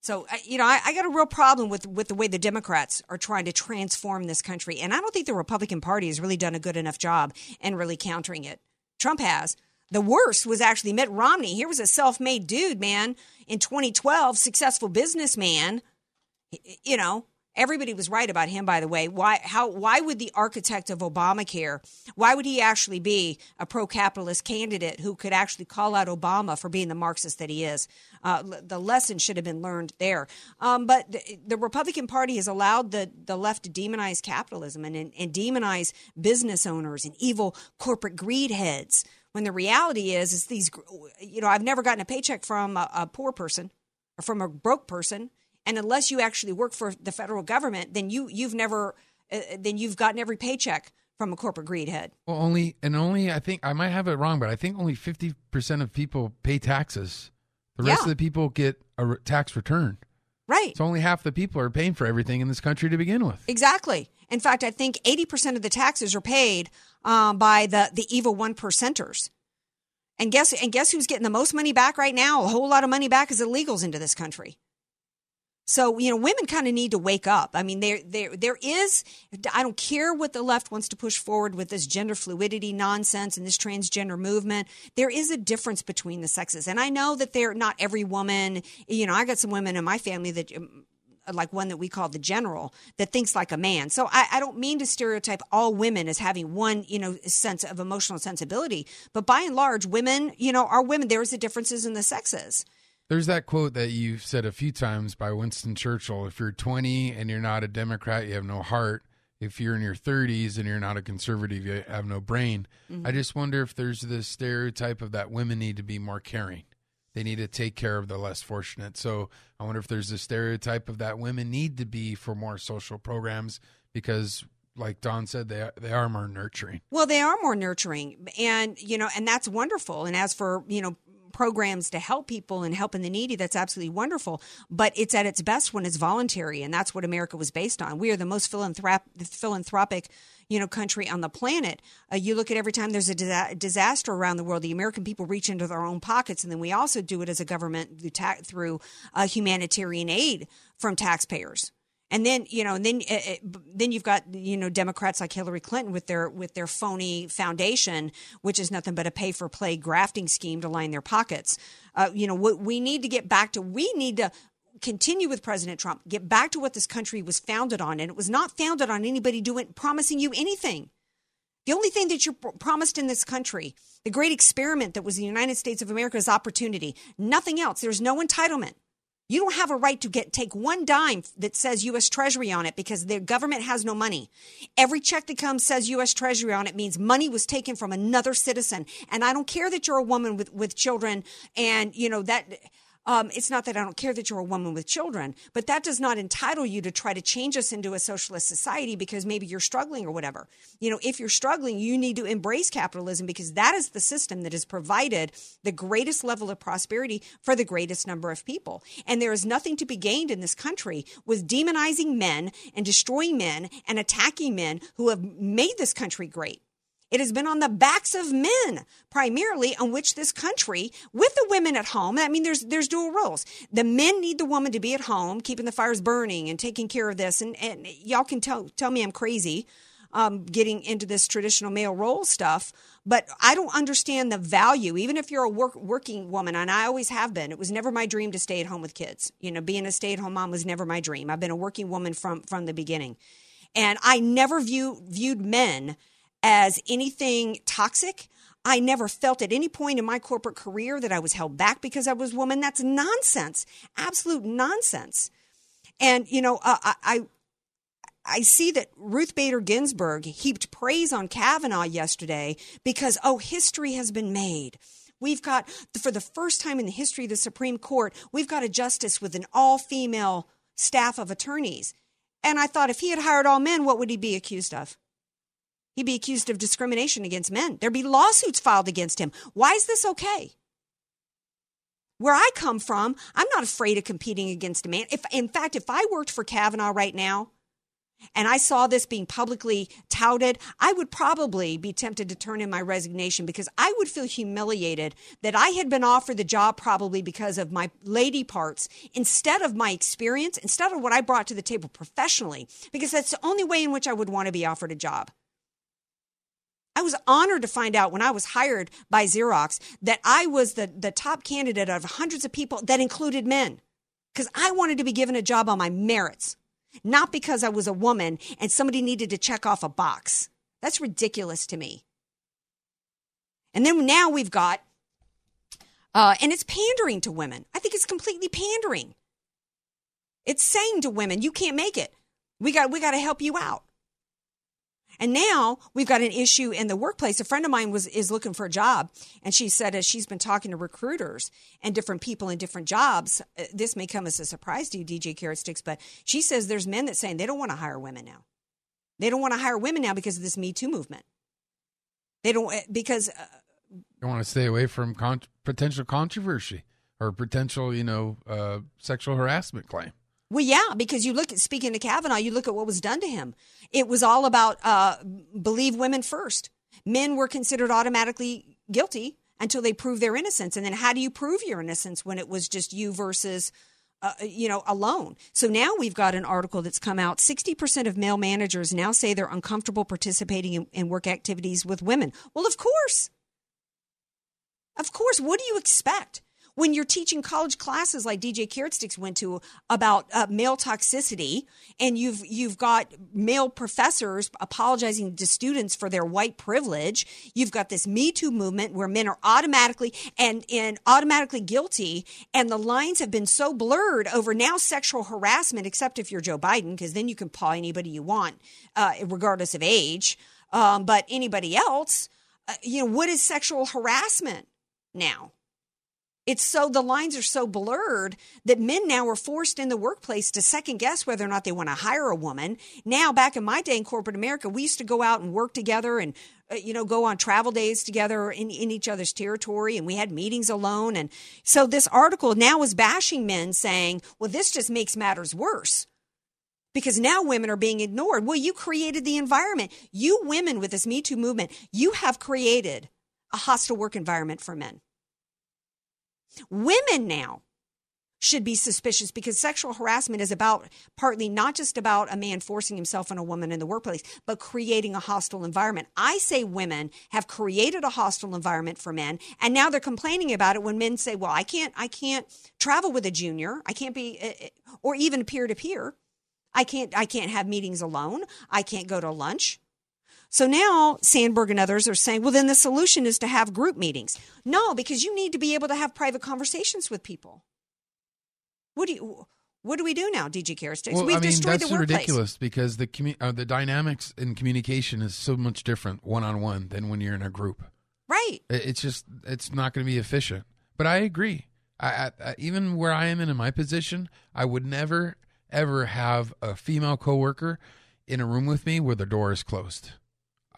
So, you know, I, I, got a real problem with, with the way the Democrats are trying to transform this country. And I don't think the Republican Party has really done a good enough job in really countering it. Trump has. The worst was actually Mitt Romney. Here was a self made dude, man, in 2012, successful businessman you know, everybody was right about him by the way. Why how why would the architect of obamacare why would he actually be a pro-capitalist candidate who could actually call out obama for being the marxist that he is? Uh, the lesson should have been learned there. Um, but the, the, republican party has allowed the, the left to demonize capitalism and, and, and demonize business owners and evil corporate greed heads when the reality is is these you know i've never gotten a paycheck from a, a poor person or from a broke person and unless you actually work for the federal government, then you you've never uh, then you've gotten every paycheck from a corporate greed head. Well, only and only I think I might have it wrong, but I think only fifty percent of people pay taxes. The rest Yeah. of the people get a re- tax return. Right. So only half the people are paying for everything in this country to begin with. Exactly. In fact, I think 80% of the taxes are paid um, by the, the evil one percenters. And guess and guess who's getting the most money back right now? A whole lot of money back is illegals into this country. So you know, women kind of need to wake up. I mean, there there there is. I don't care what the left wants to push forward with this gender fluidity nonsense and this transgender movement. There is a difference between the sexes, and I know that they're not every woman. You know, I got some women in my family that. um, Like one that we call the general that thinks like a man. So I, I don't mean to stereotype all women as having one, you know, sense of emotional sensibility. But by and large, women, you know, are women. There's the differences in the sexes. There's that quote that you've said a few times by Winston Churchill. If you're 20 and you're not a Democrat, you have no heart. If you're in your 30s and you're not a conservative, you have no brain. Mm-hmm. I just wonder if there's this stereotype of that women need to be more caring. They need to take care of the less fortunate. So I wonder if there's a stereotype of that women need to be for more social programs because, like Don said, they they are more nurturing. Well, they are more nurturing, and you know, and that's wonderful. And as for you know programs to help people and helping the needy, that's absolutely wonderful. But it's at its best when it's voluntary, and that's what America was based on. We are the most philanthrop- philanthropic. You know, country on the planet. Uh, you look at every time there's a disa- disaster around the world, the American people reach into their own pockets, and then we also do it as a government through, ta- through uh, humanitarian aid from taxpayers. And then you know, and then uh, uh, then you've got you know Democrats like Hillary Clinton with their with their phony foundation, which is nothing but a pay for play grafting scheme to line their pockets. Uh, you know, what we need to get back to, we need to continue with President Trump, get back to what this country was founded on, and it was not founded on anybody doing promising you anything. The only thing that you're promised in this country, the great experiment that was the United States of America, is opportunity. Nothing else. There's no entitlement. You don't have a right to get take one dime that says U.S. Treasury on it because the government has no money. Every check that comes says U.S. Treasury on it means money was taken from another citizen. And I don't care that you're a woman with with children, and you know that. Um, it's not that I don't care that you're a woman with children, but that does not entitle you to try to change us into a socialist society because maybe you're struggling or whatever. You know, if you're struggling, you need to embrace capitalism because that is the system that has provided the greatest level of prosperity for the greatest number of people. And there is nothing to be gained in this country with demonizing men and destroying men and attacking men who have made this country great. It has been on the backs of men, primarily, on which this country, with the women at home, I mean, there's there's dual roles. The men need the woman to be at home, keeping the fires burning and taking care of this. And, and y'all can tell tell me I'm crazy, um, getting into this traditional male role stuff. But I don't understand the value, even if you're a work, working woman, and I always have been. It was never my dream to stay at home with kids. You know, being a stay at home mom was never my dream. I've been a working woman from from the beginning, and I never view viewed men as anything toxic. I never felt at any point in my corporate career that I was held back because I was a woman. That's nonsense. Absolute nonsense. And, you know, uh, I, I, I see that Ruth Bader Ginsburg heaped praise on Kavanaugh yesterday because, oh, history has been made. We've got, for the first time in the history of the Supreme Court, we've got a justice with an all female staff of attorneys. And I thought if he had hired all men, what would he be accused of? He'd be accused of discrimination against men. There'd be lawsuits filed against him. Why is this okay? Where I come from, I'm not afraid of competing against a man. If, in fact, if I worked for Kavanaugh right now, and I saw this being publicly touted, I would probably be tempted to turn in my resignation because I would feel humiliated that I had been offered the job probably because of my lady parts instead of my experience, instead of what I brought to the table professionally, because that's the only way in which I would want to be offered a job. I was honored to find out when I was hired by Xerox that I was the, the top candidate of hundreds of people that included men because I wanted to be given a job on my merits not because I was a woman and somebody needed to check off a box. That's ridiculous to me. And then now we've got, uh, and it's pandering to women. I think it's completely pandering. It's saying to women, you can't make it. We got, we got to help you out. And now we've got an issue in the workplace. A friend of mine was is looking for a job, and she said as she's been talking to recruiters and different people in different jobs, uh, this may come as a surprise to you, DJ Carrot Sticks, but she says there's men that saying they don't want to hire women now. They don't want to hire women now because of this Me Too movement. They don't uh, because uh, you want to stay away from con- potential controversy or potential, you know, uh, sexual harassment claim. Well, yeah, because you look at speaking to Kavanaugh, you look at what was done to him. It was all about uh, believe women first. Men were considered automatically guilty until they prove their innocence, and then how do you prove your innocence when it was just you versus uh, you know, alone. So now we've got an article that's come out. 60% of male managers now say they're uncomfortable participating in, in, work activities with women. Well, of course. Of course. What do you expect? When you're teaching college classes like DJ Carrot Sticks went to about uh, male toxicity, and you've you've got male professors apologizing to students for their white privilege. You've got this Me Too movement where men are automatically and and automatically guilty, and the lines have been so blurred over now sexual harassment, except if you're Joe Biden, because then you can paw anybody you want, uh, regardless of age. Um, but anybody else, uh, you know, what is sexual harassment now? It's so the lines are so blurred that men now are forced in the workplace to second guess whether or not they want to hire a woman. Now, back in my day in corporate America, we used to go out and work together and uh, you know go on travel days together in, in each other's territory and we had meetings alone. And so this article now is bashing men saying well this just makes matters worse because now women are being ignored. Well you created the environment. You women with this me too movement you have created a hostile work environment for men Women now should be suspicious because sexual harassment is about partly not just about a man forcing himself on a woman in the workplace, but creating a hostile environment. I say women have created a hostile environment for men, and now they're complaining about it when men say, "Well, I can't, I can't travel with a junior. I can't be, eh, eh, or even peer to peer. I can't, I can't have meetings alone. I can't go to lunch." So now Sandberg and others are saying, well, then the solution is to have group meetings. No, because you need to be able to have private conversations with people. What do you? What do we do now, DJ Carrot Sticks? Well, We've I mean, destroyed that's the workplace. ridiculous because the commu- uh, the dynamics in communication is so much different one on one than when you're in a group. Right. It's just it's not going to be efficient. But I agree. I, I, I, even where I am in, in my position, I would never ever have a female coworker in a room with me where the door is closed.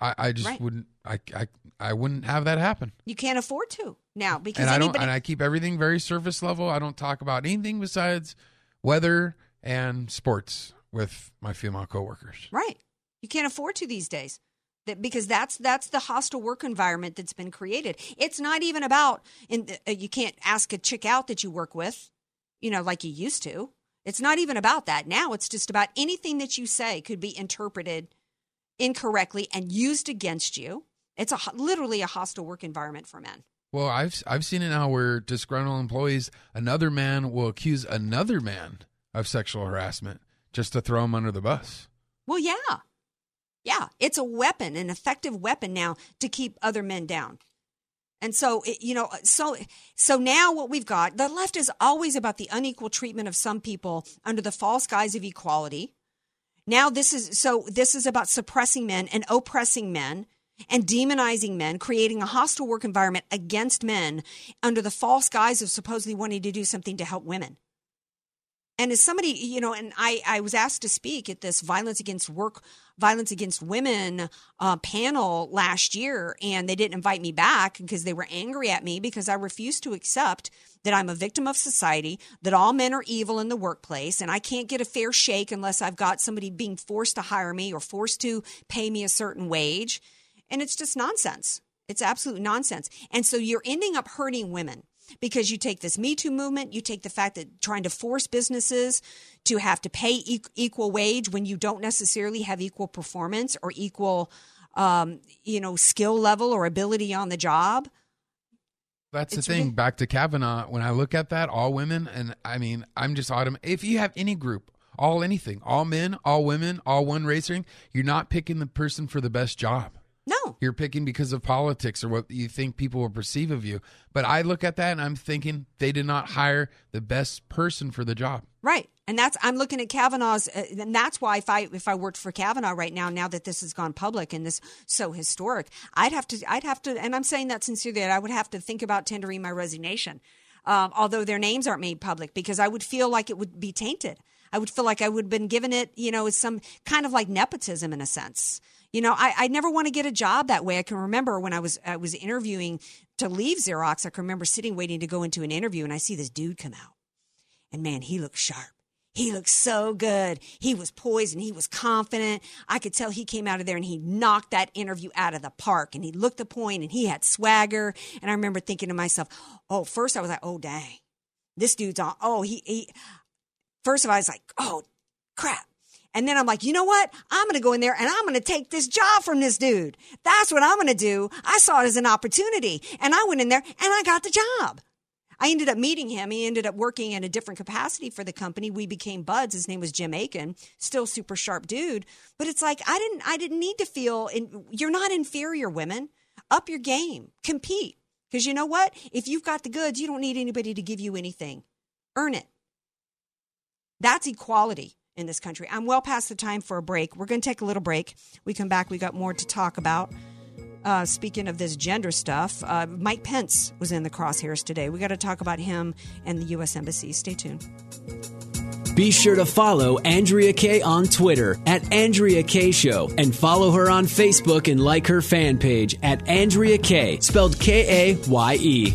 I, I just Right. wouldn't. I, I I wouldn't have that happen. You can't afford to now because And I don't. And I keep everything very surface level. I don't talk about anything besides weather and sports with my female coworkers. Right. You can't afford to these days. That because that's that's the hostile work environment that's been created. It's not even about in uh, you can't ask a chick out that you work with, you know, like you used to. It's not even about that. Now it's just about anything that you say could be interpreted incorrectly and used against you. It's a literally a hostile work environment for men. Well, I've I've seen it now where disgruntled employees, another man will accuse another man of sexual harassment just to throw him under the bus. Well, yeah. Yeah, it's a weapon, an effective weapon now to keep other men down. And so, it, you know, so so now what we've got, the left is always about the unequal treatment of some people under the false guise of equality. Now this is so this is about suppressing men and oppressing men and demonizing men, creating a hostile work environment against men under the false guise of supposedly wanting to do something to help women. And as somebody, you know, and I, I was asked to speak at this violence against work, violence against women uh, panel last year, and they didn't invite me back because they were angry at me because I refused to accept that I'm a victim of society, that all men are evil in the workplace, and I can't get a fair shake unless I've got somebody being forced to hire me or forced to pay me a certain wage. And it's just nonsense. It's absolute nonsense. And so you're ending up hurting women because you take this Me Too movement, you take the fact that trying to force businesses to have to pay equal wage when you don't necessarily have equal performance or equal, um, you know, skill level or ability on the job. That's the thing. Really- Back to Kavanaugh. When I look at that, all women, and I mean, I'm just autumn. If you have any group, all anything, all men, all women, all one racing, you're not picking the person for the best job. No. You're picking because of politics or what you think people will perceive of you. But I look at that and I'm thinking they did not hire the best person for the job. Right. And that's I'm looking at Kavanaugh's uh, and that's why if I if I worked for Kavanaugh right now now that this has gone public and this so historic, I'd have to I'd have to and I'm saying that sincerely that I would have to think about tendering my resignation. Um, although their names aren't made public because I would feel like it would be tainted. I would feel like I would have been given it, you know, as some kind of like nepotism in a sense. You know, I, I never want to get a job that way. I can remember when I was I was interviewing to leave Xerox. I can remember sitting waiting to go into an interview, and I see this dude come out, and man, he looked sharp. He looked so good. He was poised and he was confident. I could tell he came out of there and he knocked that interview out of the park and he looked the point and he had swagger. And I remember thinking to myself, oh, first I was like, oh, dang, this dude's on. Oh, he, he, first of all, I was like, oh, crap. And then I'm like, you know what? I'm going to go in there and I'm going to take this job from this dude. That's what I'm going to do. I saw it as an opportunity and I went in there and I got the job. I ended up meeting him. He ended up working in a different capacity for the company. We became buds. His name was Jim Aiken, still super sharp dude. But it's like, I didn't, I didn't need to feel, in, you're not inferior women. Up your game, compete. Because you know what? If you've got the goods, you don't need anybody to give you anything. Earn it. That's equality in this country. I'm well past the time for a break. We're going to take a little break. We come back, we got more to talk about. Uh, speaking of this gender stuff, uh, Mike Pence was in the crosshairs today. We got to talk about him and the U.S. Embassy. Stay tuned. Be sure to follow Andrea Kaye on Twitter at Andrea Kaye Show and follow her on Facebook and like her fan page at Andrea Kaye, spelled K A Y E.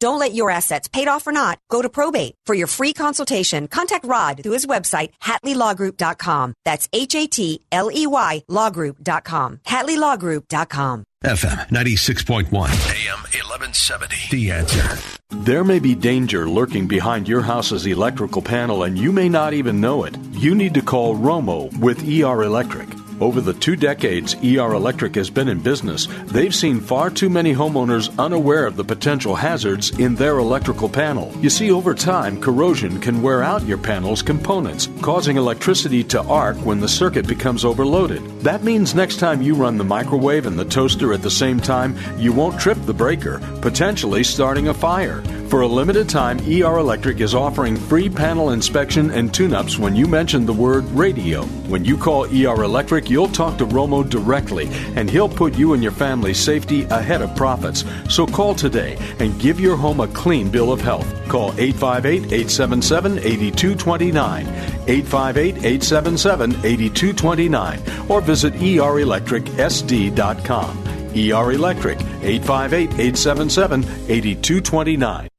Don't let your assets, paid off or not, go to probate. For your free consultation, contact Rod through his website, HatleyLawGroup.com. That's H-A-T-L-E-Y lawgroup.com. HatleyLawGroup.com. FM 96.1, AM 1170. The answer. There may be danger lurking behind your house's electrical panel and you may not even know it. You need to call Romo with ER Electric. Over the two decades ER Electric has been in business, they've seen far too many homeowners unaware of the potential hazards in their electrical panel. You see, over time, corrosion can wear out your panel's components, causing electricity to arc when the circuit becomes overloaded. That means next time you run the microwave and the toaster at the same time, you won't trip the breaker, potentially starting a fire. For a limited time, ER Electric is offering free panel inspection and tune ups when you mention the word radio. When you call ER Electric, you'll talk to Romo directly, and he'll put you and your family's safety ahead of profits. So call today and give your home a clean bill of health. Call 858 877 8229. 858 877 8229 or visit erelectricsd.com. ER Electric, 858 877 8229.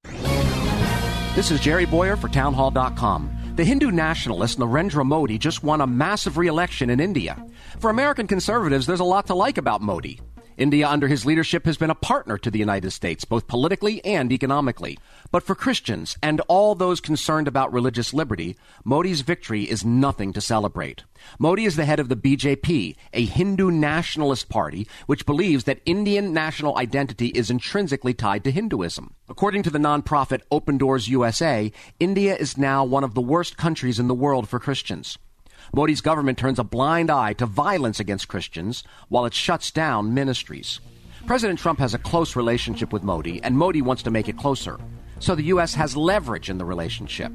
This is Jerry Bowyer for Townhall.com. The Hindu nationalist Narendra Modi just won a massive re election in India. For American conservatives, there's a lot to like about Modi. India, under his leadership, has been a partner to the United States, both politically and economically. But for Christians and all those concerned about religious liberty, Modi's victory is nothing to celebrate. Modi is the head of the BJP, a Hindu nationalist party which believes that Indian national identity is intrinsically tied to Hinduism. According to the nonprofit Open Doors USA, India is now one of the worst countries in the world for Christians. Modi's government turns a blind eye to violence against Christians while it shuts down ministries. President Trump has a close relationship with Modi, and Modi wants to make it closer. So the U.S. has leverage in the relationship.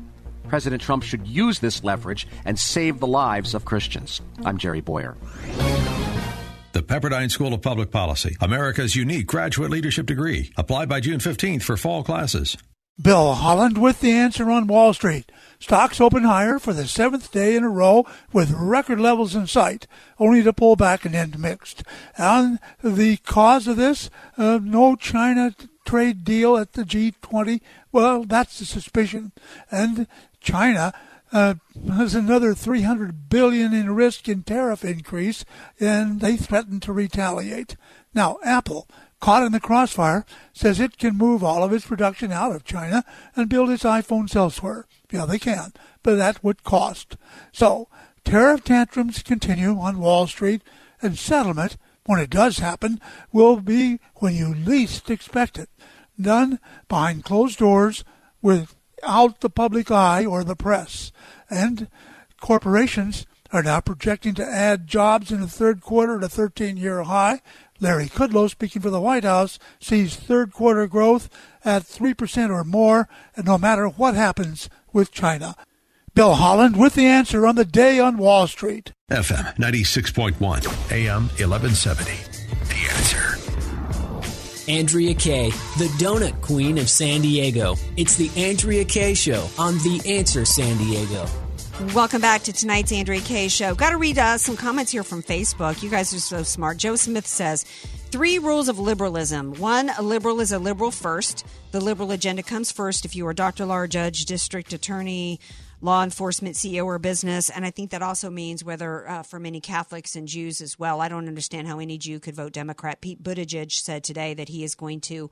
President Trump should use this leverage and save the lives of Christians. I'm Jerry Bowyer. The Pepperdine School of Public Policy, America's unique graduate leadership degree. Apply by June 15th for fall classes. Bill Holland with the answer on Wall Street. Stocks open higher for the seventh day in a row with record levels in sight, only to pull back and end mixed. And the cause of this, uh, no China trade deal at the G20. Well, that's the suspicion. And China uh, has another 300 billion in risk in tariff increase, and they threaten to retaliate. Now, Apple caught in the crossfire, says it can move all of its production out of China and build its iPhones elsewhere. Yeah, they can, but that would cost. So, tariff tantrums continue on Wall Street, and settlement, when it does happen, will be when you least expect it. Done behind closed doors without the public eye or the press. And corporations are now projecting to add jobs in the third quarter at a 13 year high Larry Kudlow, speaking for the White House, sees third quarter growth at 3% or more, and no matter what happens with China. Bill Holland with the answer on the day on Wall Street. FM 96.1, AM 1170. The answer. Andrea Kaye, the donut queen of San Diego. It's the Andrea Kaye Show on The Answer San Diego. Welcome back to tonight's Andrea Kaye Show. Got to read uh, some comments here from Facebook. You guys are so smart. Joe Smith says, Three rules of liberalism. One, a liberal is a liberal first. The liberal agenda comes first if you are doctor, law, judge, district attorney, law enforcement, CEO, or business. And I think that also means whether uh, for many Catholics and Jews as well. I don't understand how any Jew could vote Democrat. Pete Buttigieg said today that he is going to,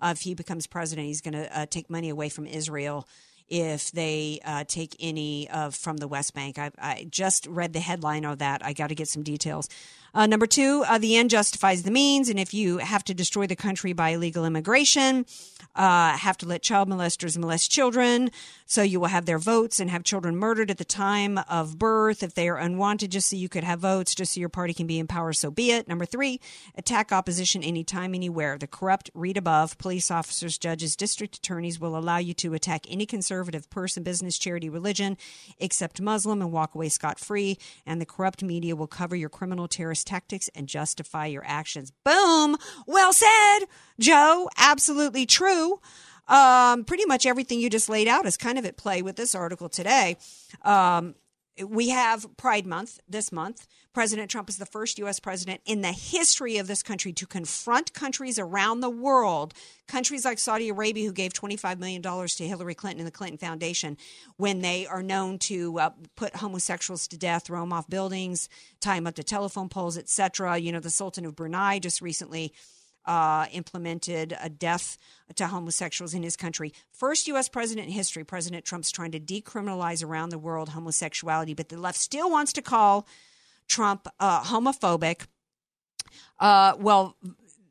uh, if he becomes president, he's going to uh, take money away from Israel if they uh, take any of from the West Bank. I, I, just read the headline of that. I got to get some details. Uh, number two, uh, the end justifies the means, and if you have to destroy the country by illegal immigration, uh, have to let child molesters molest children, so you will have their votes and have children murdered at the time of birth if they are unwanted, just so you could have votes, just so your party can be in power, so be it. Number three, attack opposition anytime, anywhere. The corrupt, read above, police officers, judges, district attorneys will allow you to attack any conservative person, business, charity, religion, except Muslim, and walk away scot free. And the corrupt media will cover your criminal terrorist tactics and justify your actions. Boom! Well said, Joe. Absolutely true. Um, pretty much everything you just laid out is kind of at play with this article today. Um, we have Pride Month this month. President Trump is the first U.S. president in the history of this country to confront countries around the world, countries like Saudi Arabia, who gave $25 million to Hillary Clinton and the Clinton Foundation, when they are known to uh, put homosexuals to death, throw them off buildings, tie them up to telephone poles, etc. You know, the Sultan of Brunei just recently uh, implemented a death to homosexuals in his country. First U.S. president in history, President Trump's trying to decriminalize around the world homosexuality, but the left still wants to call Trump uh, homophobic. Uh, well,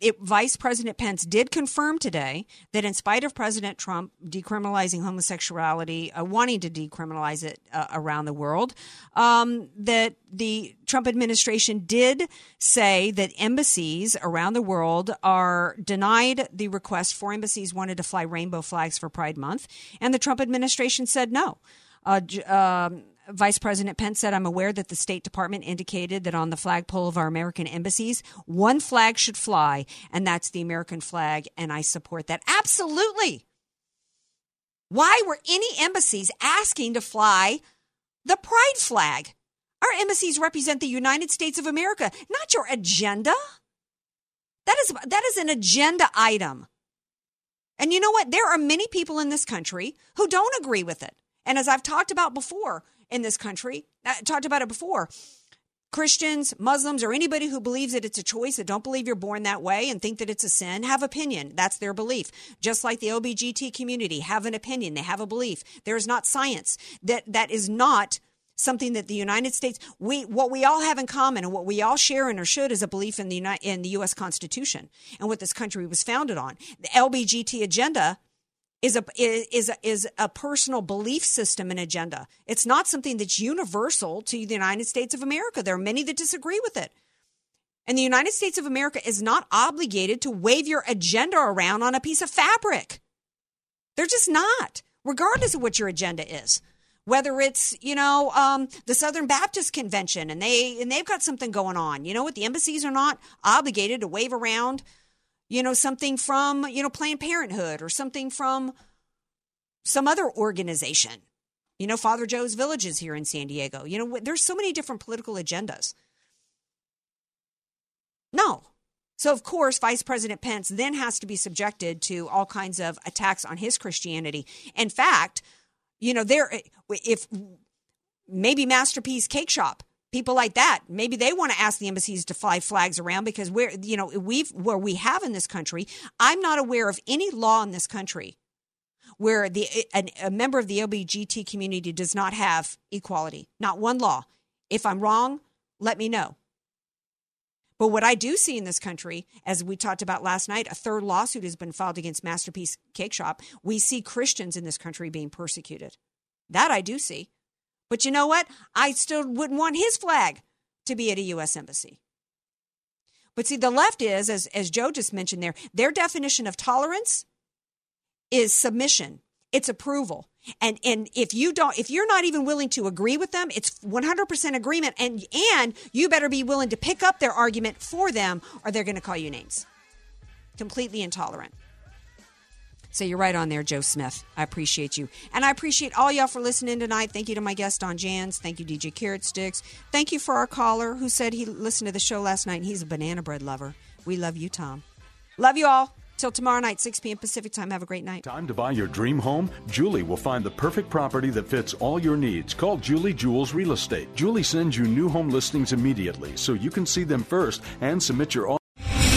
it, Vice President Pence did confirm today that, in spite of President Trump decriminalizing homosexuality, uh, wanting to decriminalize it uh, around the world, um, that the Trump administration did say that embassies around the world are denied the request Four embassies wanted to fly rainbow flags for Pride Month, and the Trump administration said no. Uh, um, Vice President Pence said, I'm aware that the State Department indicated that on the flagpole of our American embassies, one flag should fly, and that's the American flag, and I support that. Absolutely. Why were any embassies asking to fly the pride flag. Our embassies represent the United States of America, not your agenda. That is that is an agenda item. And you know what? There are many people in this country who don't agree with it. And as I've talked about before in this country, I talked about it before. Christians, Muslims, or anybody who believes that it's a choice that don't believe you're born that way and think that it's a sin have opinion. That's their belief. Just like the LBGT community have an opinion. They have a belief. There is not science that that is not something that the United States we what we all have in common and what we all share and or should is a belief in the United, in the US Constitution and what this country was founded on. The LBGT agenda is a is a, is a personal belief system and agenda. It's not something that's universal to the United States of America. There are many that disagree with it. And the United States of America is not obligated to wave your agenda around on a piece of fabric. They're just not, regardless of what your agenda is whether it's you know um, the Southern Baptist Convention and they and they've got something going on. You know what? The embassies are not obligated to wave around, you know, something from you know Planned Parenthood or something from some other organization. You know, Father Joe's Villages here in San Diego. You know, there's so many different political agendas. No. So, of course, Vice President Pence then has to be subjected to all kinds of attacks on his Christianity. In fact, you know, there if maybe Masterpiece Cakeshop, people like that, maybe they want to ask the embassies to fly flags around because we're, you know, we've where we have in this country. I'm not aware of any law in this country where the a, a member of the LBGT community does not have equality. Not one law. If I'm wrong, let me know. But what I do see in this country, as we talked about last night, a third lawsuit has been filed against Masterpiece Cakeshop. We see Christians in this country being persecuted. That I do see. But you know what? I still wouldn't want his flag to be at a U.S. embassy. But see, the left is, as, as Joe just mentioned there, their definition of tolerance is submission, it's approval. And and if you don't if you're not even willing to agree with them, it's 100% agreement and and you better be willing to pick up their argument for them or they're going to call you names. Completely intolerant. So you're right on there, Joe Smith. I appreciate you. And I appreciate all y'all for listening tonight. Thank you to my guest Don Jans. Thank you, DJ Carrot Sticks. Thank you for our caller who said he listened to the show last night and he's a banana bread lover. We love you, Tom. Love you all. Till tomorrow night, 6 p.m. Pacific time. Have a great night. Time to buy your dream home? Julie will find the perfect property that fits all your needs. Call Julie Jules Real Estate. Julie sends you new home listings immediately so you can see them first and submit your